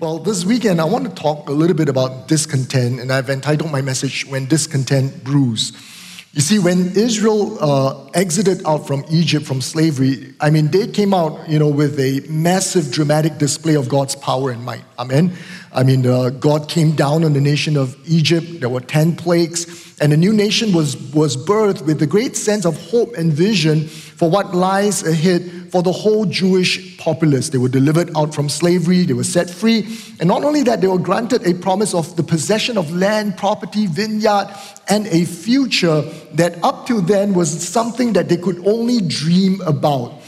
Well, this weekend I want to talk a little bit about discontent, and I've entitled my message When Discontent Brews. You see, when Israel uh, exited out from Egypt, from slavery, I mean, they came out, you know, with a massive, dramatic display of God's power and might. Amen. I mean, uh, God came down on the nation of Egypt. There were 10 plagues, and a new nation was, was birthed with a great sense of hope and vision for what lies ahead for the whole Jewish populace. They were delivered out from slavery, they were set free. And not only that, they were granted a promise of the possession of land, property, vineyard, and a future that up to then was something that they could only dream about.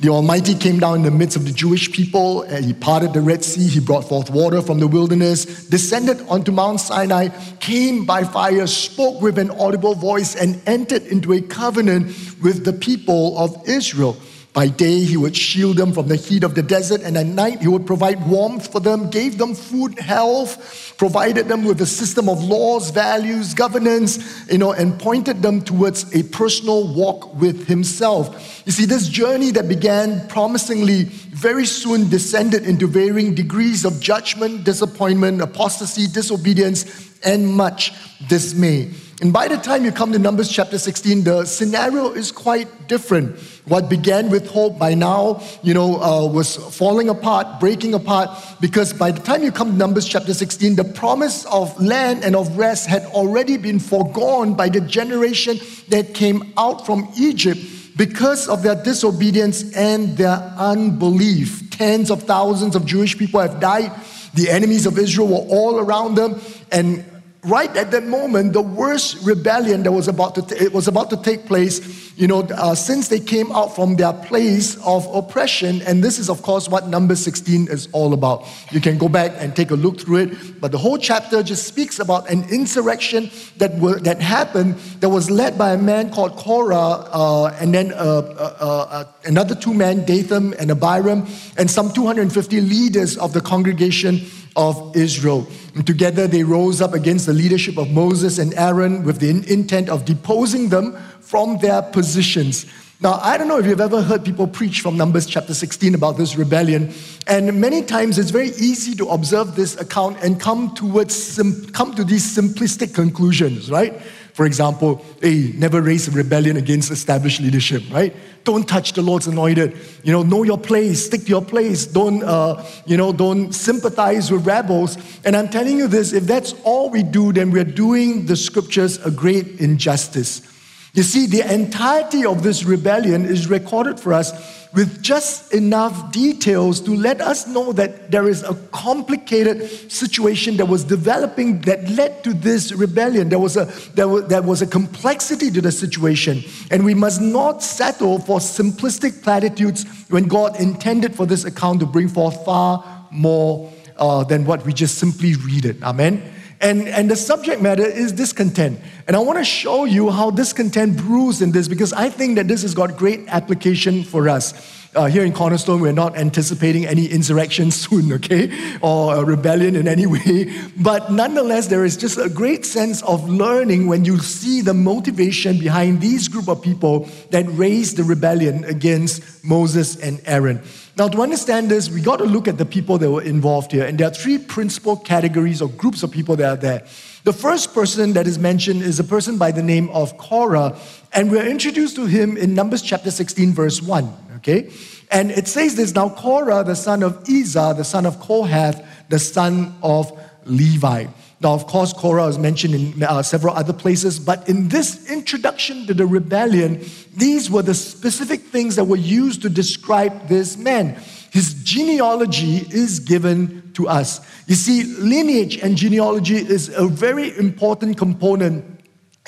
The Almighty came down in the midst of the Jewish people, and He parted the Red Sea, He brought forth water from the wilderness, descended onto Mount Sinai, came by fire, spoke with an audible voice, and entered into a covenant with the people of Israel. By day, he would shield them from the heat of the desert, and at night, he would provide warmth for them, gave them food, health, provided them with a system of laws, values, governance, you know, and pointed them towards a personal walk with himself. You see, this journey that began promisingly very soon descended into varying degrees of judgment, disappointment, apostasy, disobedience, and much dismay. And by the time you come to Numbers chapter 16, the scenario is quite different. What began with hope by now, you know, uh, was falling apart, breaking apart, because by the time you come to Numbers chapter 16, the promise of land and of rest had already been foregone by the generation that came out from Egypt because of their disobedience and their unbelief. Tens of thousands of Jewish people have died. The enemies of Israel were all around them, and right at that moment, the worst rebellion that was about to, t- it was about to take place, you know, uh, since they came out from their place of oppression. And this is, of course, what number 16 is all about. You can go back and take a look through it. But the whole chapter just speaks about an insurrection that, were, that happened that was led by a man called Korah uh, and then uh, uh, uh another two men, Dathan and Abiram, and some 250 leaders of the congregation of Israel. And together they rose up against the leadership of Moses and Aaron with the intent of deposing them from their positions. Now, I don't know if you've ever heard people preach from Numbers chapter 16 about this rebellion, and many times it's very easy to observe this account and come towards come to these simplistic conclusions, right? For example, hey, never raise rebellion against established leadership, right? Don't touch the Lord's anointed. You know, know your place, stick to your place. Don't, uh, you know, don't sympathize with rebels. And I'm telling you this: if that's all we do, then we're doing the scriptures a great injustice. You see, the entirety of this rebellion is recorded for us with just enough details to let us know that there is a complicated situation that was developing that led to this rebellion. There was a, there was, there was a complexity to the situation, and we must not settle for simplistic platitudes when God intended for this account to bring forth far more uh, than what we just simply read it. Amen. And, and the subject matter is discontent. And I want to show you how discontent brews in this because I think that this has got great application for us. Uh, here in Cornerstone, we're not anticipating any insurrection soon, okay, or a rebellion in any way. But nonetheless, there is just a great sense of learning when you see the motivation behind these group of people that raised the rebellion against Moses and Aaron. Now, to understand this, we got to look at the people that were involved here. And there are three principal categories or groups of people that are there. The first person that is mentioned is a person by the name of Korah, and we're introduced to him in Numbers chapter 16, verse 1. Okay? And it says this now Korah, the son of Izhar, the son of Kohath, the son of Levi. Now, of course, Korah is mentioned in uh, several other places, but in this introduction to the rebellion, these were the specific things that were used to describe this man. His genealogy is given to us. You see, lineage and genealogy is a very important component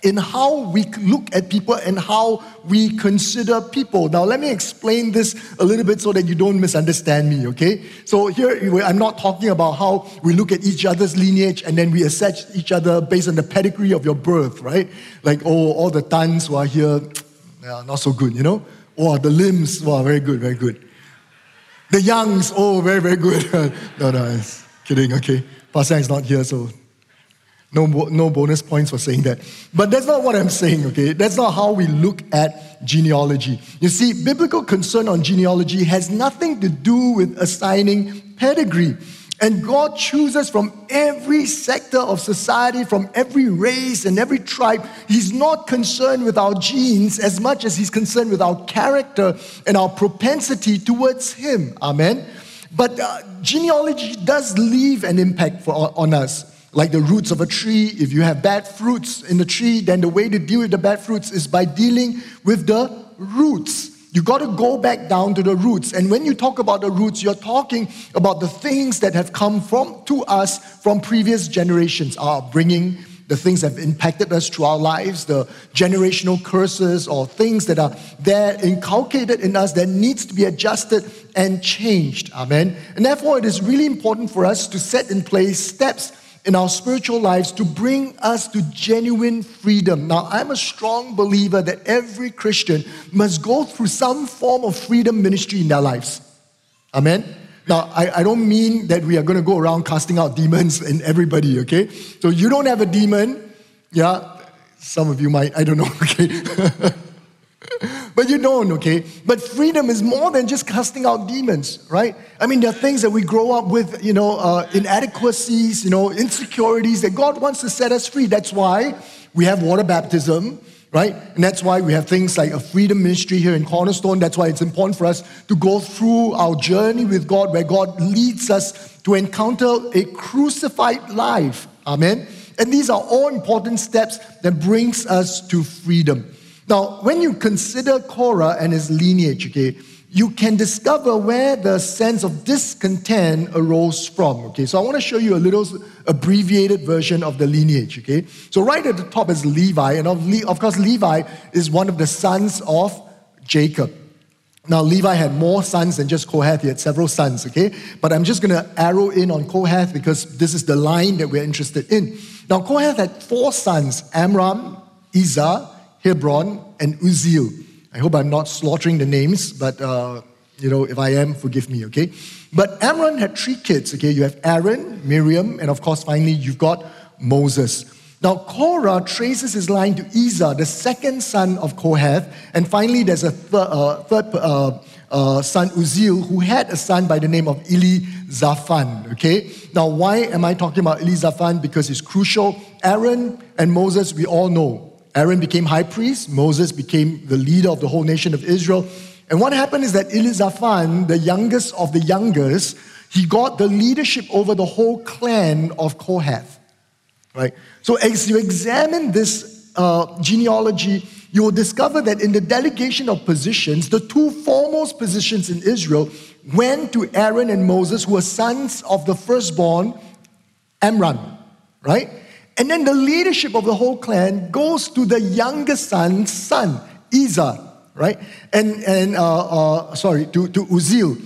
in how we look at people and how we consider people. Now, let me explain this a little bit so that you don't misunderstand me, okay? So, here I'm not talking about how we look at each other's lineage and then we assess each other based on the pedigree of your birth, right? Like, oh, all the Tans who are here, yeah, not so good, you know? Oh, the Lims, wow, very good, very good. The youngs, oh, very, very good. no, no, kidding, okay? Pastor is not here, so no, no bonus points for saying that. But that's not what I'm saying, okay? That's not how we look at genealogy. You see, biblical concern on genealogy has nothing to do with assigning pedigree. And God chooses from every sector of society, from every race and every tribe. He's not concerned with our genes as much as He's concerned with our character and our propensity towards Him. Amen. But uh, genealogy does leave an impact for, on us. Like the roots of a tree, if you have bad fruits in the tree, then the way to deal with the bad fruits is by dealing with the roots. You got to go back down to the roots. And when you talk about the roots, you're talking about the things that have come from to us from previous generations, our bringing the things that have impacted us through our lives, the generational curses or things that are there inculcated in us that needs to be adjusted and changed. Amen. And therefore, it is really important for us to set in place steps in our spiritual lives to bring us to genuine freedom. Now, I'm a strong believer that every Christian must go through some form of freedom ministry in their lives. Amen? Now, I, I don't mean that we are going to go around casting out demons in everybody, okay? So you don't have a demon, yeah? Some of you might, I don't know, okay? but you don't, okay? But freedom is more than just casting out demons, right? I mean, there are things that we grow up with, you know, uh, inadequacies, you know, insecurities that God wants to set us free. That's why we have water baptism, right? And that's why we have things like a freedom ministry here in Cornerstone. That's why it's important for us to go through our journey with God, where God leads us to encounter a crucified life. Amen. And these are all important steps that brings us to freedom. Now, when you consider Korah and his lineage, okay, you can discover where the sense of discontent arose from. Okay, so I want to show you a little abbreviated version of the lineage. Okay, so right at the top is Levi, and of, course, Levi is one of the sons of Jacob. Now, Levi had more sons than just Kohath, he had several sons, okay? But I'm just going to arrow in on Kohath because this is the line that we're interested in. Now, Kohath had four sons Amram, Izhar, Hebron, and Uzziel. I hope I'm not slaughtering the names, but uh, you know, if I am, forgive me, okay? But Amram had three kids, okay? You have Aaron, Miriam, and of course, finally, you've got Moses. Now, Korah traces his line to Izhar, the second son of Kohath, and finally, there's a uh, third uh, uh, son, Uzziel, who had a son by the name of Elizaphan, okay? Now, why am I talking about Elizaphan? Because it's crucial. Aaron and Moses, we all know, Aaron became high priest, Moses became the leader of the whole nation of Israel. And what happened is that Elizaphan, the youngest of the youngest, he got the leadership over the whole clan of Kohath. Right? So as you examine this uh, genealogy, you will discover that in the delegation of positions, the two foremost positions in Israel went to Aaron and Moses, who were sons of the firstborn, Amram, right? And then the leadership of the whole clan goes to the youngest son's son, Izhar, right? And, and uh, uh, sorry, to, to Uzziel.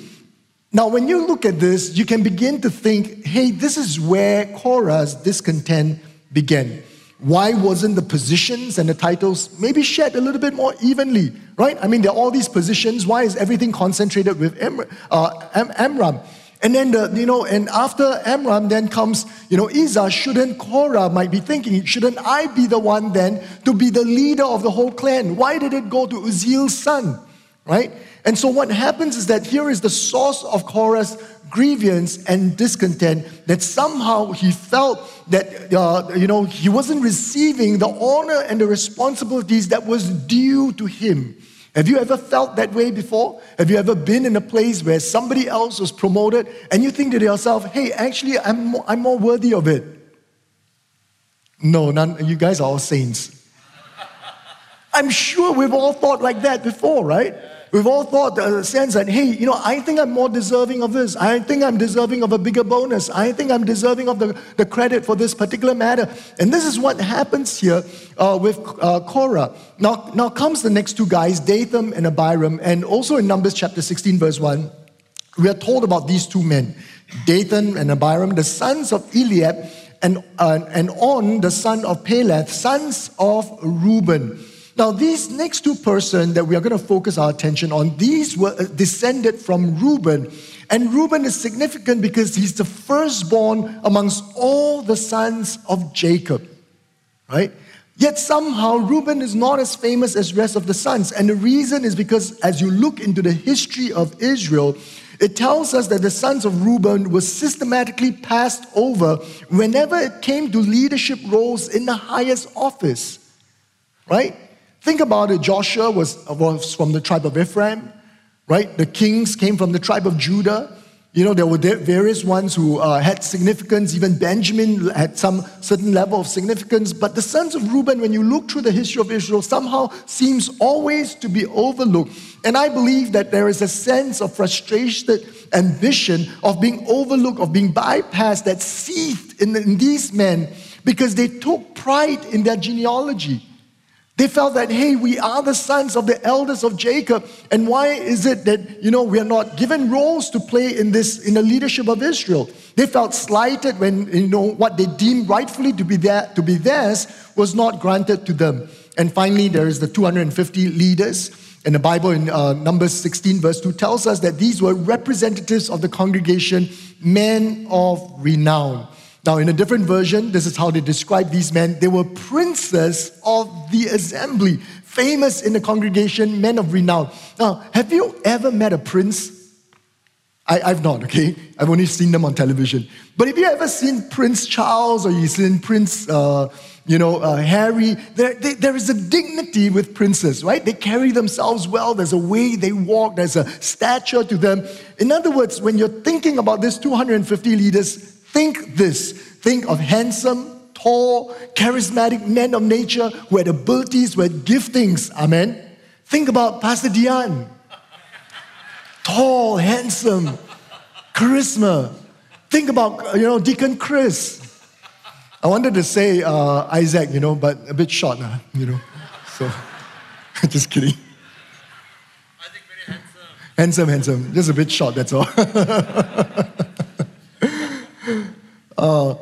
Now, when you look at this, you can begin to think, hey, this is where Korah's discontent began. Why wasn't the positions and the titles maybe shared a little bit more evenly, right? I mean, there are all these positions. Why is everything concentrated with uh, Am- Amram? And then, the, you know, and after Amram, then comes, you know, Izhar. Shouldn't Korah might be thinking, shouldn't I be the one then to be the leader of the whole clan? Why did it go to Uzziel's son, right? And so what happens is that here is the source of Korah's grievance and discontent that somehow he felt that, uh, you know, he wasn't receiving the honor and the responsibilities that was due to him. Have you ever felt that way before? Have you ever been in a place where somebody else was promoted and you think to yourself, hey, actually, I'm more, I'm more worthy of it? No, none, you guys are all saints. I'm sure we've all thought like that before, right? We've all thought the sense that, hey, you know, I think I'm more deserving of this. I think I'm deserving of a bigger bonus. I think I'm deserving of the, the credit for this particular matter. And this is what happens here uh, with uh, Korah. Now, now comes the next two guys, Dathan and Abiram. And also in Numbers chapter 16, verse 1, we are told about these two men, Dathan and Abiram, the sons of Eliab, and, uh, and On, the son of Peleth, sons of Reuben. Now, these next two persons that we are going to focus our attention on, these were uh, descended from Reuben. And Reuben is significant because he's the firstborn amongst all the sons of Jacob, right? Yet somehow Reuben is not as famous as the rest of the sons. And the reason is because as you look into the history of Israel, it tells us that the sons of Reuben were systematically passed over whenever it came to leadership roles in the highest office. Right? Think about it. Joshua was, was from the tribe of Ephraim, right? The kings came from the tribe of Judah. You know, there were various ones who uh, had significance. Even Benjamin had some certain level of significance. But the sons of Reuben, when you look through the history of Israel, somehow seems always to be overlooked. And I believe that there is a sense of frustrated ambition of being overlooked, of being bypassed that seethed in, in these men because they took pride in their genealogy. They felt that, hey, we are the sons of the elders of Jacob. And why is it that, you know, we are not given roles to play in this, in the leadership of Israel? They felt slighted when, you know, what they deemed rightfully to be, there, to be theirs was not granted to them. And finally, there is the 250 leaders. And the Bible in uh, Numbers 16, verse 2, tells us that these were representatives of the congregation, men of renown. Now, in a different version, this is how they describe these men. They were princes of the assembly, famous in the congregation, men of renown. Now, have you ever met a prince? I, have not, okay? I've only seen them on television. But have you ever seen Prince Charles or you've seen Prince, uh, you know, uh, Harry? There, they, there is a dignity with princes, right? They carry themselves well. There's a way they walk. There's a stature to them. In other words, when you're thinking about these 250 leaders, Think this think of handsome, tall, charismatic men of nature who had abilities, who had giftings. Amen. Think about Pastor Dion. Tall, handsome, charisma. Think about, you know, Deacon Chris. I wanted to say uh, Isaac, you know, but a bit short, uh, you know. So, just kidding. Isaac very handsome. Handsome, handsome. Just a bit short, that's all. Uh,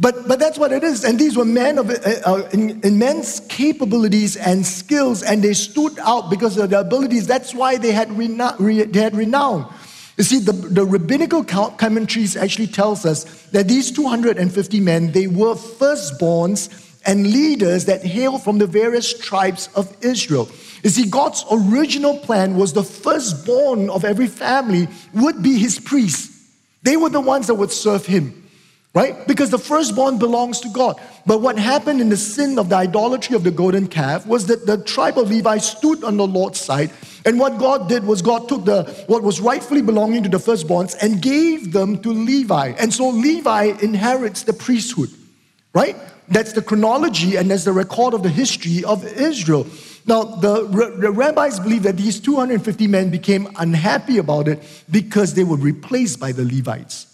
but, but that's what it is. And these were men of uh, uh, immense capabilities and skills, and they stood out because of their abilities. That's why they had, rena- re- they had renown. You see, the, the rabbinical commentaries actually tells us that these 250 men, they were firstborns and leaders that hail from the various tribes of Israel. You see, God's original plan was the firstborn of every family would be his priests. They were the ones that would serve him right? Because the firstborn belongs to God. But what happened in the sin of the idolatry of the golden calf was that the tribe of Levi stood on the Lord's side. And what God did was God took the what was rightfully belonging to the firstborns and gave them to Levi. And so Levi inherits the priesthood, right? That's the chronology and that's the record of the history of Israel. Now, the, the rabbis believe that these 250 men became unhappy about it because they were replaced by the Levites.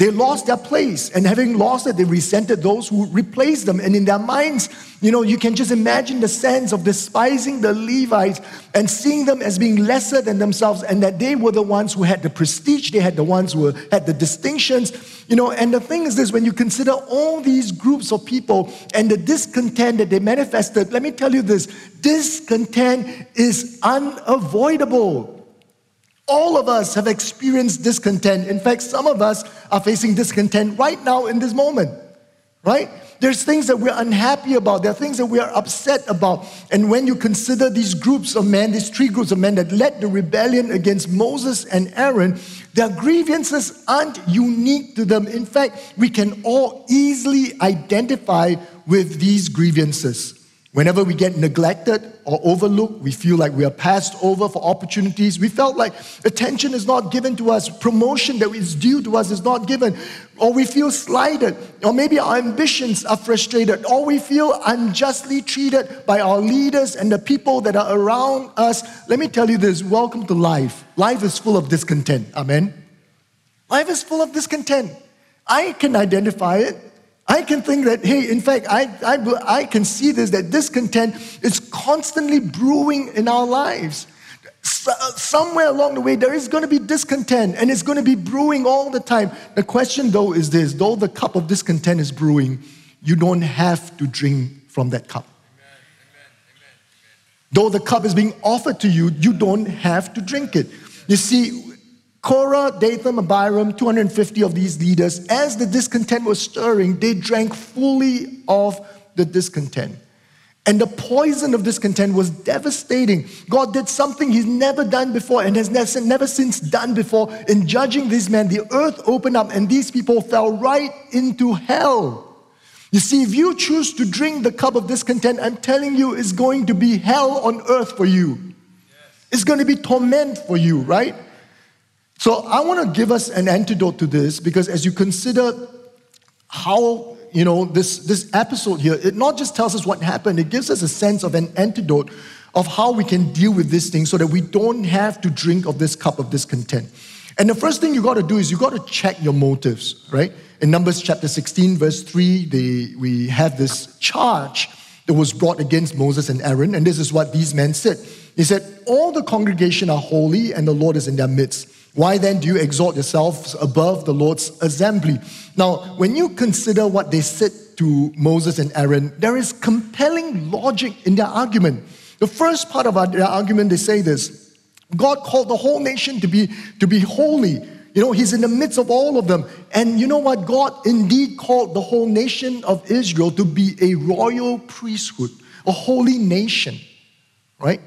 They lost their place, and having lost it, they resented those who replaced them. And in their minds, you know, you can just imagine the sense of despising the Levites and seeing them as being lesser than themselves, and that they were the ones who had the prestige, they had the ones who had the distinctions. You know, and the thing is this when you consider all these groups of people and the discontent that they manifested, let me tell you this discontent is unavoidable. All of us have experienced discontent. In fact, some of us are facing discontent right now in this moment, right? There's things that we're unhappy about. There are things that we are upset about. And when you consider these groups of men, these three groups of men that led the rebellion against Moses and Aaron, their grievances aren't unique to them. In fact, we can all easily identify with these grievances. Whenever we get neglected or overlooked, we feel like we are passed over for opportunities. We felt like attention is not given to us, promotion that is due to us is not given, or we feel slighted, or maybe our ambitions are frustrated, or we feel unjustly treated by our leaders and the people that are around us. Let me tell you this welcome to life. Life is full of discontent. Amen. Life is full of discontent. I can identify it. I can think that, hey, in fact, I, I, I can see this, that discontent is constantly brewing in our lives. Uh, somewhere along the way, there is going to be discontent and it's going to be brewing all the time. The question, though, is this though the cup of discontent is brewing, you don't have to drink from that cup. Though the cup is being offered to you, you don't have to drink it. You see, Korah, Dathan, Abiram, 250 of these leaders, as the discontent was stirring, they drank fully of the discontent. And the poison of discontent was devastating. God did something He's never done before and has never, never since done before in judging these men. The earth opened up and these people fell right into hell. You see, if you choose to drink the cup of discontent, I'm telling you, it's going to be hell on earth for you. It's going to be torment for you, right? So I want to give us an antidote to this because as you consider how you know this, this episode here, it not just tells us what happened, it gives us a sense of an antidote of how we can deal with this thing so that we don't have to drink of this cup of discontent. And the first thing you got to do is you got to check your motives, right? In Numbers chapter 16, verse 3, they, we have this charge that was brought against Moses and Aaron, and this is what these men said. He said, All the congregation are holy, and the Lord is in their midst. Why then do you exalt yourselves above the Lord's assembly? Now, when you consider what they said to Moses and Aaron, there is compelling logic in their argument. The first part of their argument, they say this God called the whole nation to be, to be holy. You know, He's in the midst of all of them. And you know what? God indeed called the whole nation of Israel to be a royal priesthood, a holy nation, right?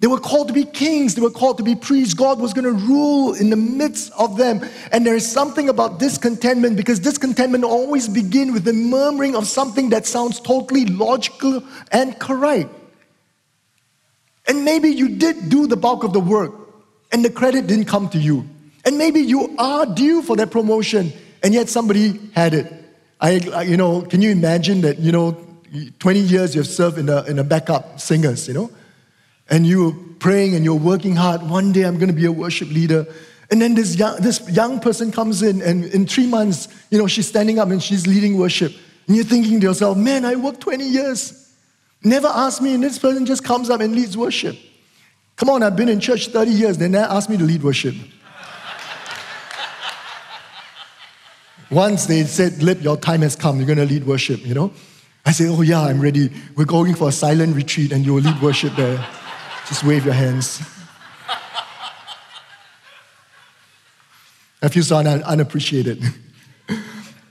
They were called to be kings, they were called to be priests. God was going to rule in the midst of them. And there is something about discontentment because discontentment always begins with the murmuring of something that sounds totally logical and correct. And maybe you did do the bulk of the work and the credit didn't come to you. And maybe you are due for that promotion and yet somebody had it. I, you know, can you imagine that, you know, 20 years you've served in a, in a backup singers, you know? And you're praying and you're working hard. One day I'm going to be a worship leader. And then this young, this young person comes in, and in three months, you know, she's standing up and she's leading worship. And you're thinking to yourself, man, I worked 20 years. Never asked me, and this person just comes up and leads worship. Come on, I've been in church 30 years, they never asked me to lead worship. Once they said, Lip, your time has come, you're going to lead worship, you know? I say, Oh, yeah, I'm ready. We're going for a silent retreat, and you'll lead worship there. Just wave your hands. I feel so un- unappreciated.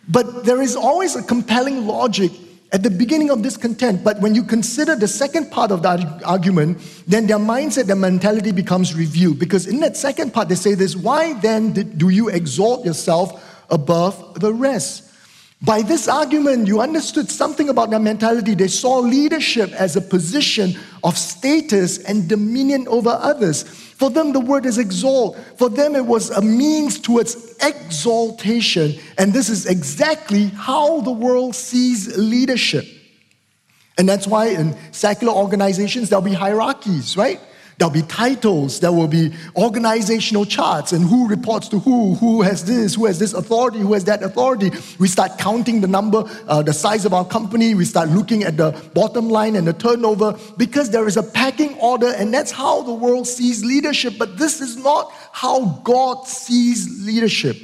but there is always a compelling logic at the beginning of discontent. But when you consider the second part of that argument, then their mindset, their mentality becomes revealed. Because in that second part, they say this why then do you exalt yourself above the rest? By this argument, you understood something about their mentality. They saw leadership as a position of status and dominion over others. For them, the word is exalt. For them, it was a means towards exaltation. And this is exactly how the world sees leadership. And that's why in secular organizations, there'll be hierarchies, right? There'll be titles, there will be organizational charts, and who reports to who, who has this, who has this authority, who has that authority. We start counting the number, uh, the size of our company, we start looking at the bottom line and the turnover because there is a packing order, and that's how the world sees leadership. But this is not how God sees leadership.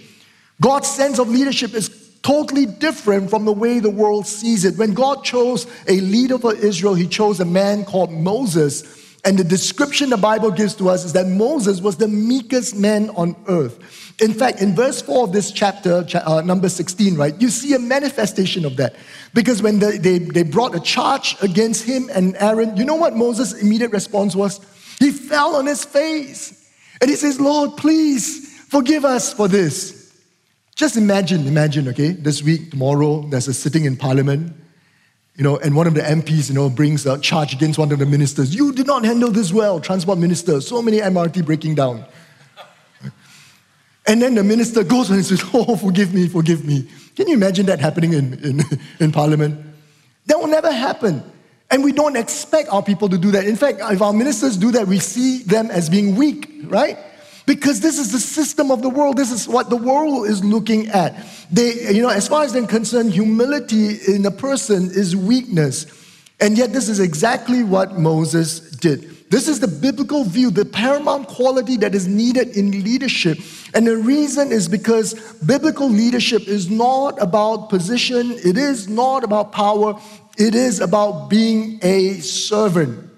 God's sense of leadership is totally different from the way the world sees it. When God chose a leader for Israel, He chose a man called Moses. And the description the Bible gives to us is that Moses was the meekest man on earth. In fact, in verse 4 of this chapter, uh, number 16, right, you see a manifestation of that. Because when the, they, they brought a charge against him and Aaron, you know what Moses' immediate response was? He fell on his face. And he says, Lord, please forgive us for this. Just imagine, imagine, okay, this week, tomorrow, there's a sitting in parliament you know, and one of the MPs, you know, brings a charge against one of the ministers. You did not handle this well, transport minister. So many MRT breaking down. And then the minister goes and says, Oh, forgive me, forgive me. Can you imagine that happening in, in, in parliament? That will never happen. And we don't expect our people to do that. In fact, if our ministers do that, we see them as being weak, right? Because this is the system of the world. This is what the world is looking at. They, you know, as far as they're concerned, humility in a person is weakness. And yet, this is exactly what Moses did. This is the biblical view, the paramount quality that is needed in leadership. And the reason is because biblical leadership is not about position, it is not about power, it is about being a servant.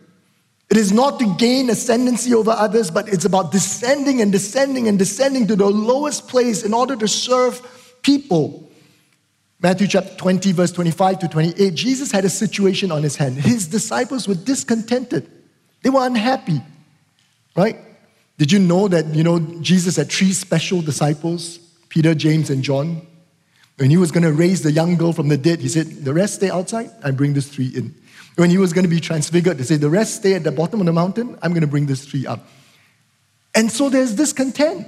It is not to gain ascendancy over others, but it's about descending and descending and descending to the lowest place in order to serve people. Matthew chapter 20, verse 25 to 28, Jesus had a situation on his hand. His disciples were discontented, they were unhappy, right? Did you know that, you know, Jesus had three special disciples, Peter, James, and John? When he was going to raise the young girl from the dead, he said, The rest stay outside, I bring this three in. When he was going to be transfigured, they said, The rest stay at the bottom of the mountain, I'm going to bring this tree up. And so there's discontent.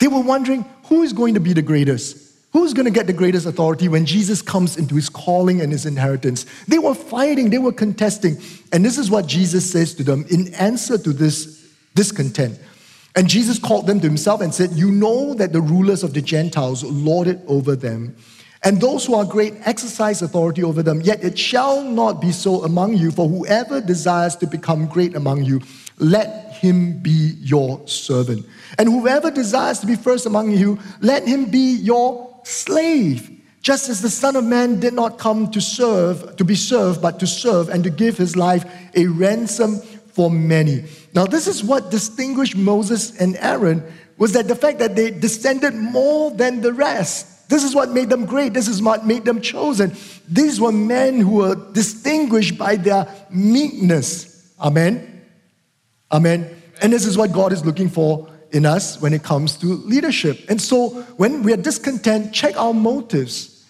They were wondering, who is going to be the greatest? Who's going to get the greatest authority when Jesus comes into his calling and his inheritance? They were fighting, they were contesting. And this is what Jesus says to them in answer to this discontent. And Jesus called them to himself and said, You know that the rulers of the Gentiles lord it over them, and those who are great exercise authority over them. Yet it shall not be so among you, for whoever desires to become great among you, let him be your servant. And whoever desires to be first among you, let him be your slave. Just as the Son of Man did not come to serve, to be served, but to serve and to give his life a ransom for many. Now, this is what distinguished Moses and Aaron was that the fact that they descended more than the rest. This is what made them great. This is what made them chosen. These were men who were distinguished by their meekness. Amen. Amen. And this is what God is looking for in us when it comes to leadership. And so when we are discontent, check our motives.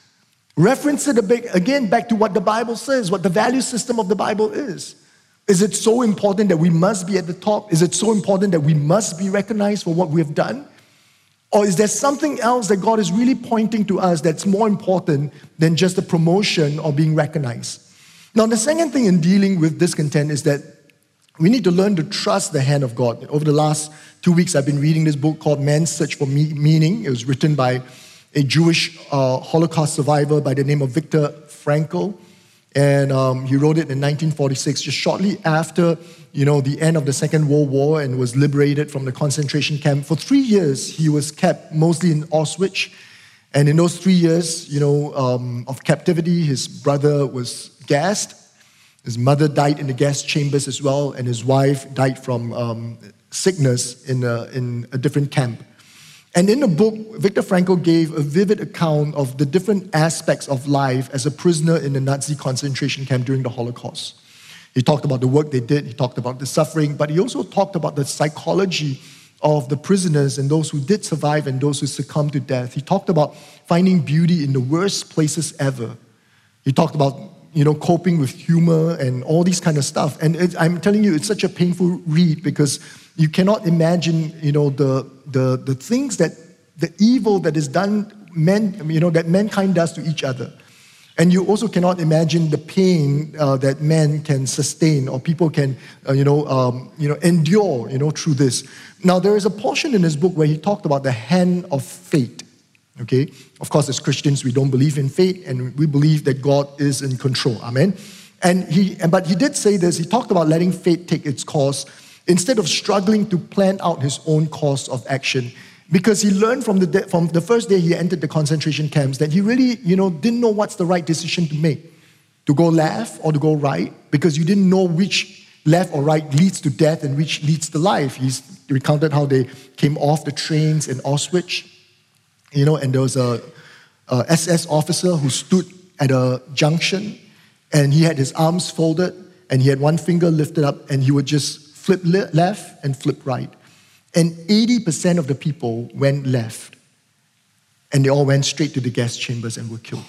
Reference it bit, again back to what the Bible says, what the value system of the Bible is. Is it so important that we must be at the top? Is it so important that we must be recognized for what we have done? Or is there something else that God is really pointing to us that's more important than just the promotion or being recognized? Now, the second thing in dealing with discontent is that we need to learn to trust the hand of God. Over the last two weeks, I've been reading this book called Man's Search for Meaning. It was written by a Jewish uh, Holocaust survivor by the name of Viktor Frankl. And um, he wrote it in 1946, just shortly after, you know, the end of the Second World War and was liberated from the concentration camp. For three years, he was kept mostly in Auschwitz. And in those three years, you know, um, of captivity, his brother was gassed. His mother died in the gas chambers as well, and his wife died from um, sickness in a, in a different camp. And in the book, Viktor Frankl gave a vivid account of the different aspects of life as a prisoner in the Nazi concentration camp during the Holocaust. He talked about the work they did, he talked about the suffering, but he also talked about the psychology of the prisoners and those who did survive and those who succumbed to death. He talked about finding beauty in the worst places ever. He talked about you know coping with humor and all these kind of stuff. And it, I'm telling you, it's such a painful read because you cannot imagine, you know, the, the, the things that, the evil that is done, men, you know, that mankind does to each other. And you also cannot imagine the pain uh, that men can sustain or people can, uh, you, know, um, you know, endure, you know, through this. Now, there is a portion in his book where he talked about the hand of fate. Okay? Of course, as Christians, we don't believe in fate and we believe that God is in control. Amen? And he, but he did say this, he talked about letting fate take its course instead of struggling to plan out his own course of action. Because he learned from the, de- from the first day he entered the concentration camps that he really you know didn't know what's the right decision to make. To go left or to go right because you didn't know which left or right leads to death and which leads to life. He's recounted how they came off the trains in auschwitz you know and there was a, a ss officer who stood at a junction and he had his arms folded and he had one finger lifted up and he would just flip left and flip right. And 80% of the people went left. And they all went straight to the gas chambers and were killed.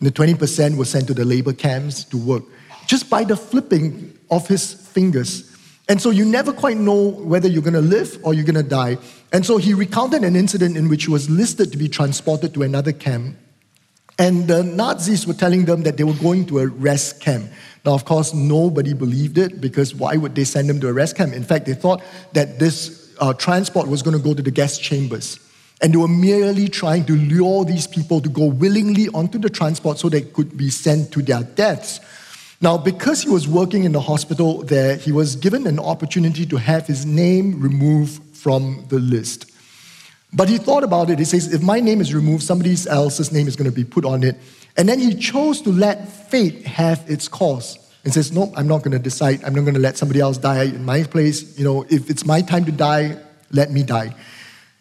And the 20% were sent to the labor camps to work just by the flipping of his fingers. And so you never quite know whether you're going to live or you're going to die. And so he recounted an incident in which he was listed to be transported to another camp. And the Nazis were telling them that they were going to a rest camp. Now, of course, nobody believed it because why would they send them to a rest camp? In fact, they thought that this uh, transport was going to go to the gas chambers. And they were merely trying to lure these people to go willingly onto the transport so they could be sent to their deaths. Now, because he was working in the hospital there, he was given an opportunity to have his name removed from the list. But he thought about it. He says, if my name is removed, somebody else's name is going to be put on it. And then he chose to let fate have its course and says, No, I'm not going to decide. I'm not going to let somebody else die in my place. You know, if it's my time to die, let me die.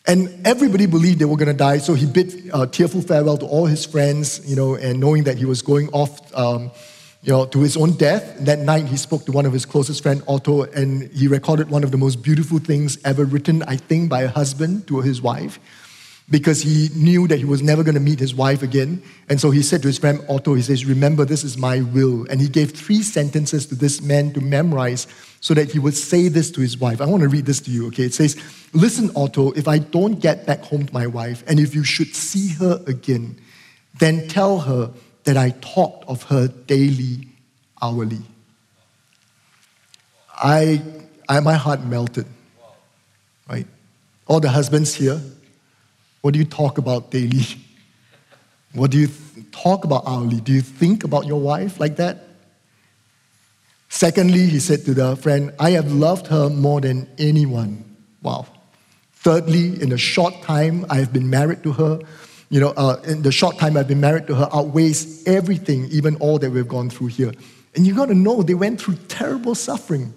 And everybody believed they were going to die, so he bid uh, tearful farewell to all his friends, you know, and knowing that he was going off, um, you know, to his own death. That night, he spoke to one of his closest friend, Otto, and he recorded one of the most beautiful things ever written, I think, by a husband to his wife, because he knew that he was never going to meet his wife again. And so he said to his friend Otto, he says, "Remember, this is my will." And he gave three sentences to this man to memorize so that he would say this to his wife. I want to read this to you, okay? It says, Listen, Otto, if I don't get back home to my wife, and if you should see her again, then tell her that I talked of her daily, hourly. I, I my heart melted. Right? All the husbands here, what do you talk about daily? What do you talk about hourly? Do you think about your wife like that? Secondly, he said to the friend, I have loved her more than anyone. Wow. Thirdly, in a short time, I have been married to her. You know, uh, in the short time I've been married to her outweighs everything, even all that we've gone through here. And you got to know they went through terrible suffering.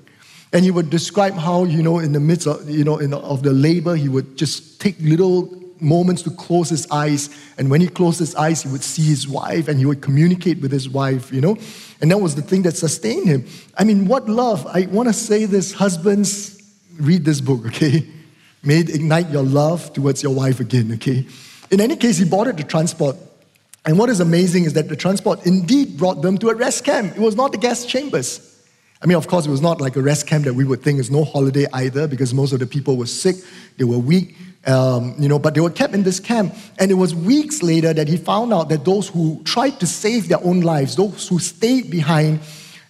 And he would describe how, you know, in the midst of, you know, in, of the labor, he would just take little moments to close his eyes. And when he closed his eyes, he would see his wife and he would communicate with his wife, you know. And that was the thing that sustained him. I mean, what love. I want to say this husbands, read this book, okay? May it ignite your love towards your wife again, okay? In any case, he bought it to transport. And what is amazing is that the transport indeed brought them to a rest camp. It was not the gas chambers. I mean, of course, it was not like a rest camp that we would think is no holiday either because most of the people were sick, they were weak, um, you know, but they were kept in this camp. And it was weeks later that he found out that those who tried to save their own lives, those who stayed behind,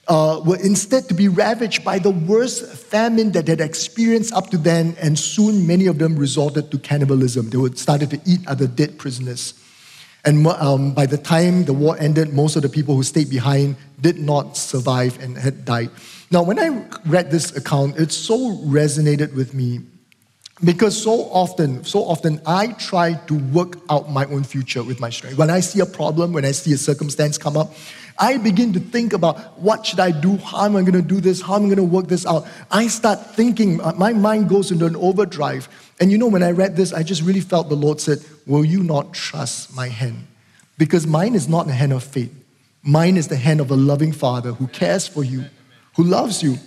uh, were instead to be ravaged by the worst famine that they had experienced up to then. And soon many of them resorted to cannibalism. They would started to eat other dead prisoners. And um, by the time the war ended, most of the people who stayed behind did not survive and had died. Now, when I read this account, it so resonated with me because so often, so often I try to work out my own future with my strength. When I see a problem, when I see a circumstance come up, I begin to think about what should I do? How am I going to do this? How am I going to work this out? I start thinking, uh, my mind goes into an overdrive. And you know, when I read this, I just really felt the Lord said, Will you not trust my hand? Because mine is not the hand of faith. Mine is the hand of a loving Father who cares for you, who loves you,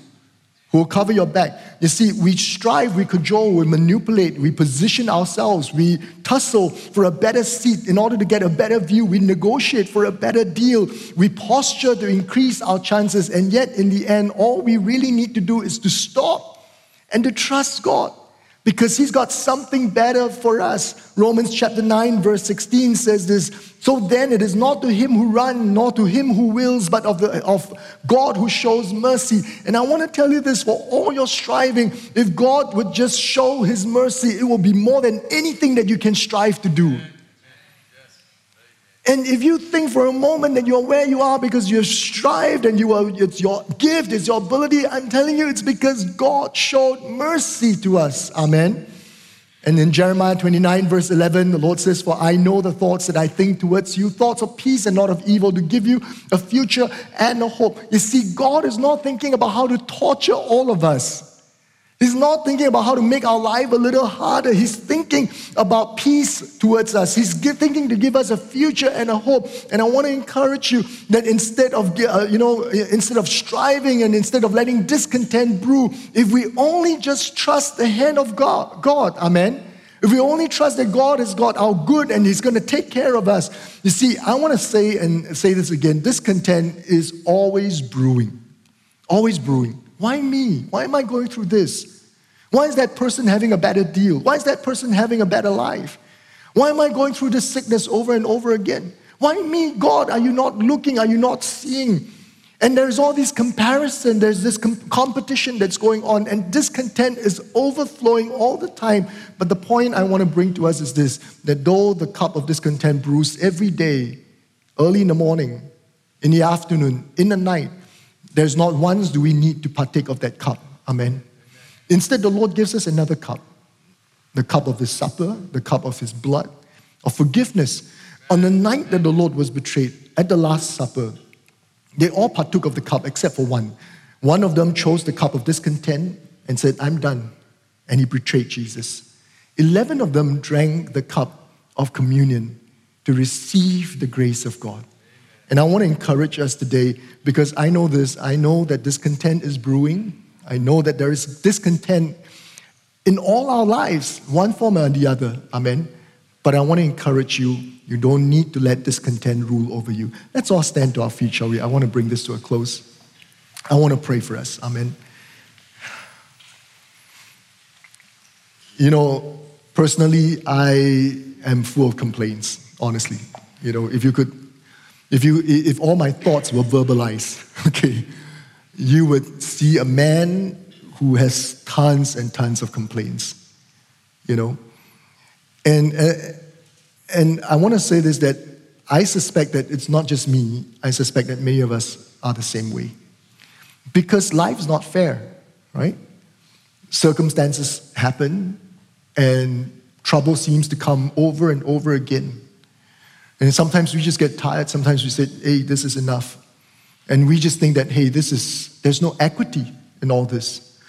who will cover your back. You see, we strive, we cajole, we manipulate, we position ourselves, we tussle for a better seat. In order to get a better view, we negotiate for a better deal, we posture to increase our chances, and yet in the end, all we really need to do is to stop and to trust God because he's got something better for us. Romans chapter 9, verse 16 says this So then it is not to him who runs, nor to him who wills, but of, the, of God who shows mercy. And I want to tell you this for all your striving, if God would just show his mercy, it will be more than anything that you can strive to do. And if you think for a moment that you're where you are because you have strived and you are, it's your gift, it's your ability, I'm telling you, it's because God showed mercy to us. Amen. And in Jeremiah 29, verse 11, the Lord says, For I know the thoughts that I think towards you, thoughts of peace and not of evil, to give you a future and a hope. You see, God is not thinking about how to torture all of us. He's not thinking about how to make our life a little harder. He's thinking about peace towards us. He's thinking to give us a future and a hope. And I want to encourage you that instead of, uh, you know, instead of striving and instead of letting discontent brew, if we only just trust the hand of God, God, amen. If we only trust that God has got our good and He's going to take care of us. You see, I want to say and say this again discontent is always brewing. Always brewing. Why me? Why am I going through this? Why is that person having a better deal? Why is that person having a better life? Why am I going through this sickness over and over again? Why me, God? Are you not looking? Are you not seeing? And there's all this comparison, there's this com- competition that's going on, and discontent is overflowing all the time. But the point I want to bring to us is this that though the cup of discontent brews every day, early in the morning, in the afternoon, in the night, there's not once do we need to partake of that cup. Amen. Instead, the Lord gives us another cup the cup of His supper, the cup of His blood, of forgiveness. On the night that the Lord was betrayed, at the Last Supper, they all partook of the cup except for one. One of them chose the cup of discontent and said, I'm done. And he betrayed Jesus. 11 of them drank the cup of communion to receive the grace of God. And I want to encourage us today because I know this. I know that discontent is brewing. I know that there is discontent in all our lives, one form or the other. Amen. But I want to encourage you, you don't need to let discontent rule over you. Let's all stand to our feet, shall we? I want to bring this to a close. I want to pray for us. Amen. You know, personally, I am full of complaints, honestly. You know, if you could, if you, if all my thoughts were verbalized, okay, you would see a man who has tons and tons of complaints, you know. And, uh, and I want to say this that I suspect that it's not just me, I suspect that many of us are the same way. Because life is not fair, right? Circumstances happen, and trouble seems to come over and over again. And sometimes we just get tired. Sometimes we say, hey, this is enough. And we just think that, hey, this is, there's no equity in all this.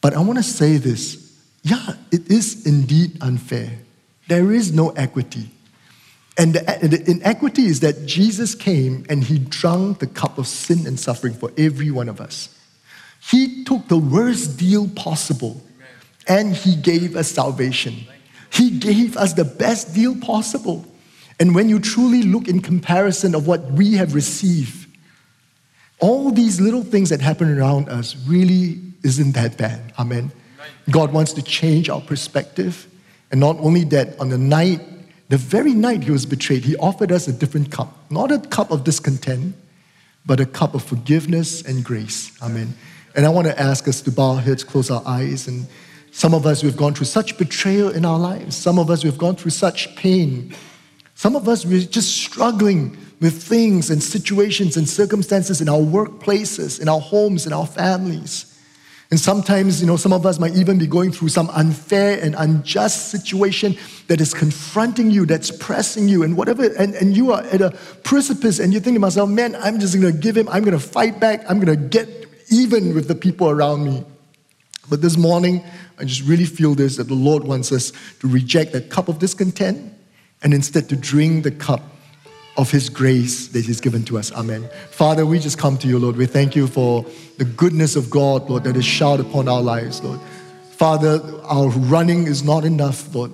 But I want to say this yeah, it is indeed unfair. There is no equity. And the, the inequity is that Jesus came and he drank the cup of sin and suffering for every one of us. He took the worst deal possible and he gave us salvation. He gave us the best deal possible. And when you truly look in comparison of what we have received, all these little things that happen around us really isn't that bad. Amen. God wants to change our perspective. And not only that, on the night, the very night he was betrayed, he offered us a different cup. Not a cup of discontent, but a cup of forgiveness and grace. Amen. And I want to ask us to bow our heads, close our eyes, and some of us, we've gone through such betrayal in our lives. Some of us, we've gone through such pain. Some of us, we're just struggling with things and situations and circumstances in our workplaces, in our homes, in our families. And sometimes, you know, some of us might even be going through some unfair and unjust situation that is confronting you, that's pressing you, and whatever, and, and you are at a precipice and you think to myself, man, I'm just gonna give him, I'm gonna fight back, I'm gonna get even with the people around me. But this morning, I just really feel this that the Lord wants us to reject that cup of discontent and instead to drink the cup of His grace that He's given to us. Amen. Father, we just come to you, Lord. We thank you for the goodness of God, Lord, that is showered upon our lives, Lord. Father, our running is not enough, Lord.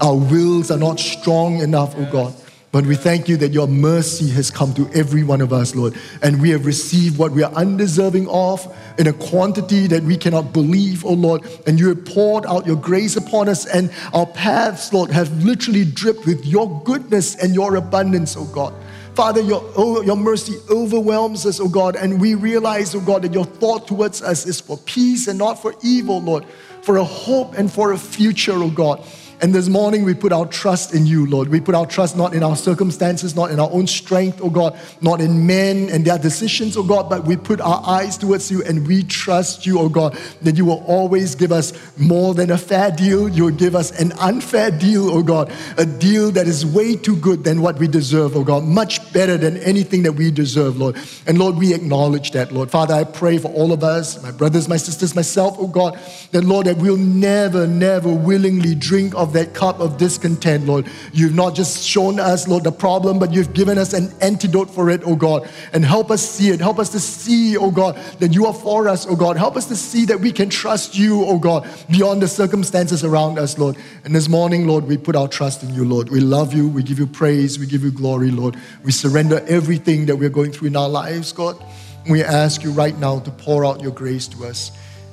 Our wills are not strong enough, oh God. But we thank you that your mercy has come to every one of us, Lord. And we have received what we are undeserving of in a quantity that we cannot believe, oh Lord. And you have poured out your grace upon us, and our paths, Lord, have literally dripped with your goodness and your abundance, oh God. Father, your, oh, your mercy overwhelms us, oh God, and we realize, oh God, that your thought towards us is for peace and not for evil, Lord, for a hope and for a future, oh God. And this morning we put our trust in you, Lord. We put our trust not in our circumstances, not in our own strength, oh God, not in men and their decisions, oh God, but we put our eyes towards you and we trust you, oh God, that you will always give us more than a fair deal. You will give us an unfair deal, oh God, a deal that is way too good than what we deserve, oh God, much better than anything that we deserve, Lord. And Lord, we acknowledge that, Lord. Father, I pray for all of us, my brothers, my sisters, myself, oh God, that Lord, that we'll never, never willingly drink of that cup of discontent, Lord. You've not just shown us, Lord, the problem, but you've given us an antidote for it, oh God. And help us see it. Help us to see, oh God, that you are for us, oh God. Help us to see that we can trust you, oh God, beyond the circumstances around us, Lord. And this morning, Lord, we put our trust in you, Lord. We love you. We give you praise. We give you glory, Lord. We surrender everything that we're going through in our lives, God. We ask you right now to pour out your grace to us.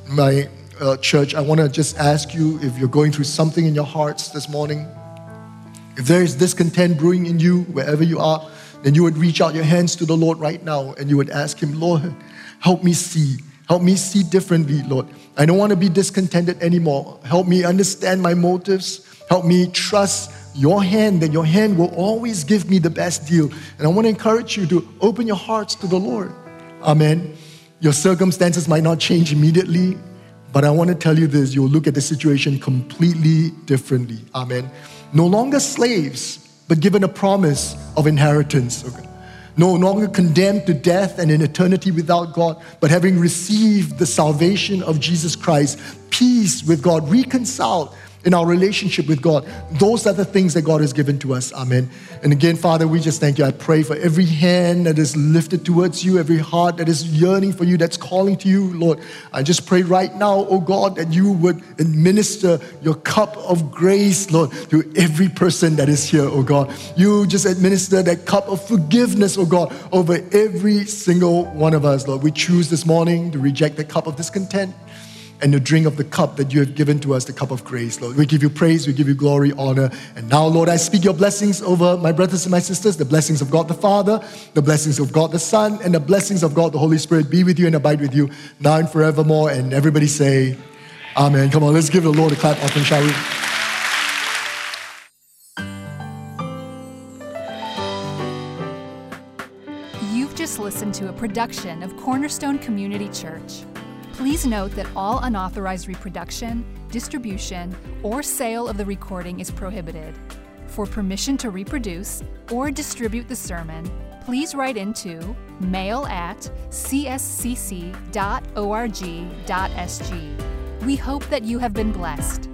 My uh, church, I want to just ask you if you're going through something in your hearts this morning, if there is discontent brewing in you, wherever you are, then you would reach out your hands to the Lord right now and you would ask Him, Lord, help me see. Help me see differently, Lord. I don't want to be discontented anymore. Help me understand my motives. Help me trust your hand, that your hand will always give me the best deal. And I want to encourage you to open your hearts to the Lord. Amen. Your circumstances might not change immediately, but I want to tell you this you'll look at the situation completely differently. Amen. No longer slaves, but given a promise of inheritance. Okay. No longer condemned to death and in eternity without God, but having received the salvation of Jesus Christ, peace with God, reconciled, in our relationship with God. Those are the things that God has given to us. Amen. And again, Father, we just thank you. I pray for every hand that is lifted towards you, every heart that is yearning for you, that's calling to you, Lord. I just pray right now, oh God, that you would administer your cup of grace, Lord, to every person that is here, oh God. You just administer that cup of forgiveness, oh God, over every single one of us, Lord. We choose this morning to reject the cup of discontent and to drink of the cup that you have given to us, the cup of grace, Lord. We give you praise, we give you glory, honor. And now, Lord, I speak your blessings over my brothers and my sisters, the blessings of God the Father, the blessings of God the Son, and the blessings of God the Holy Spirit be with you and abide with you now and forevermore. And everybody say, Amen. Come on, let's give the Lord a clap offering, shall we? You've just listened to a production of Cornerstone Community Church. Please note that all unauthorized reproduction, distribution, or sale of the recording is prohibited. For permission to reproduce or distribute the sermon, please write into mail at cscc.org.sg. We hope that you have been blessed.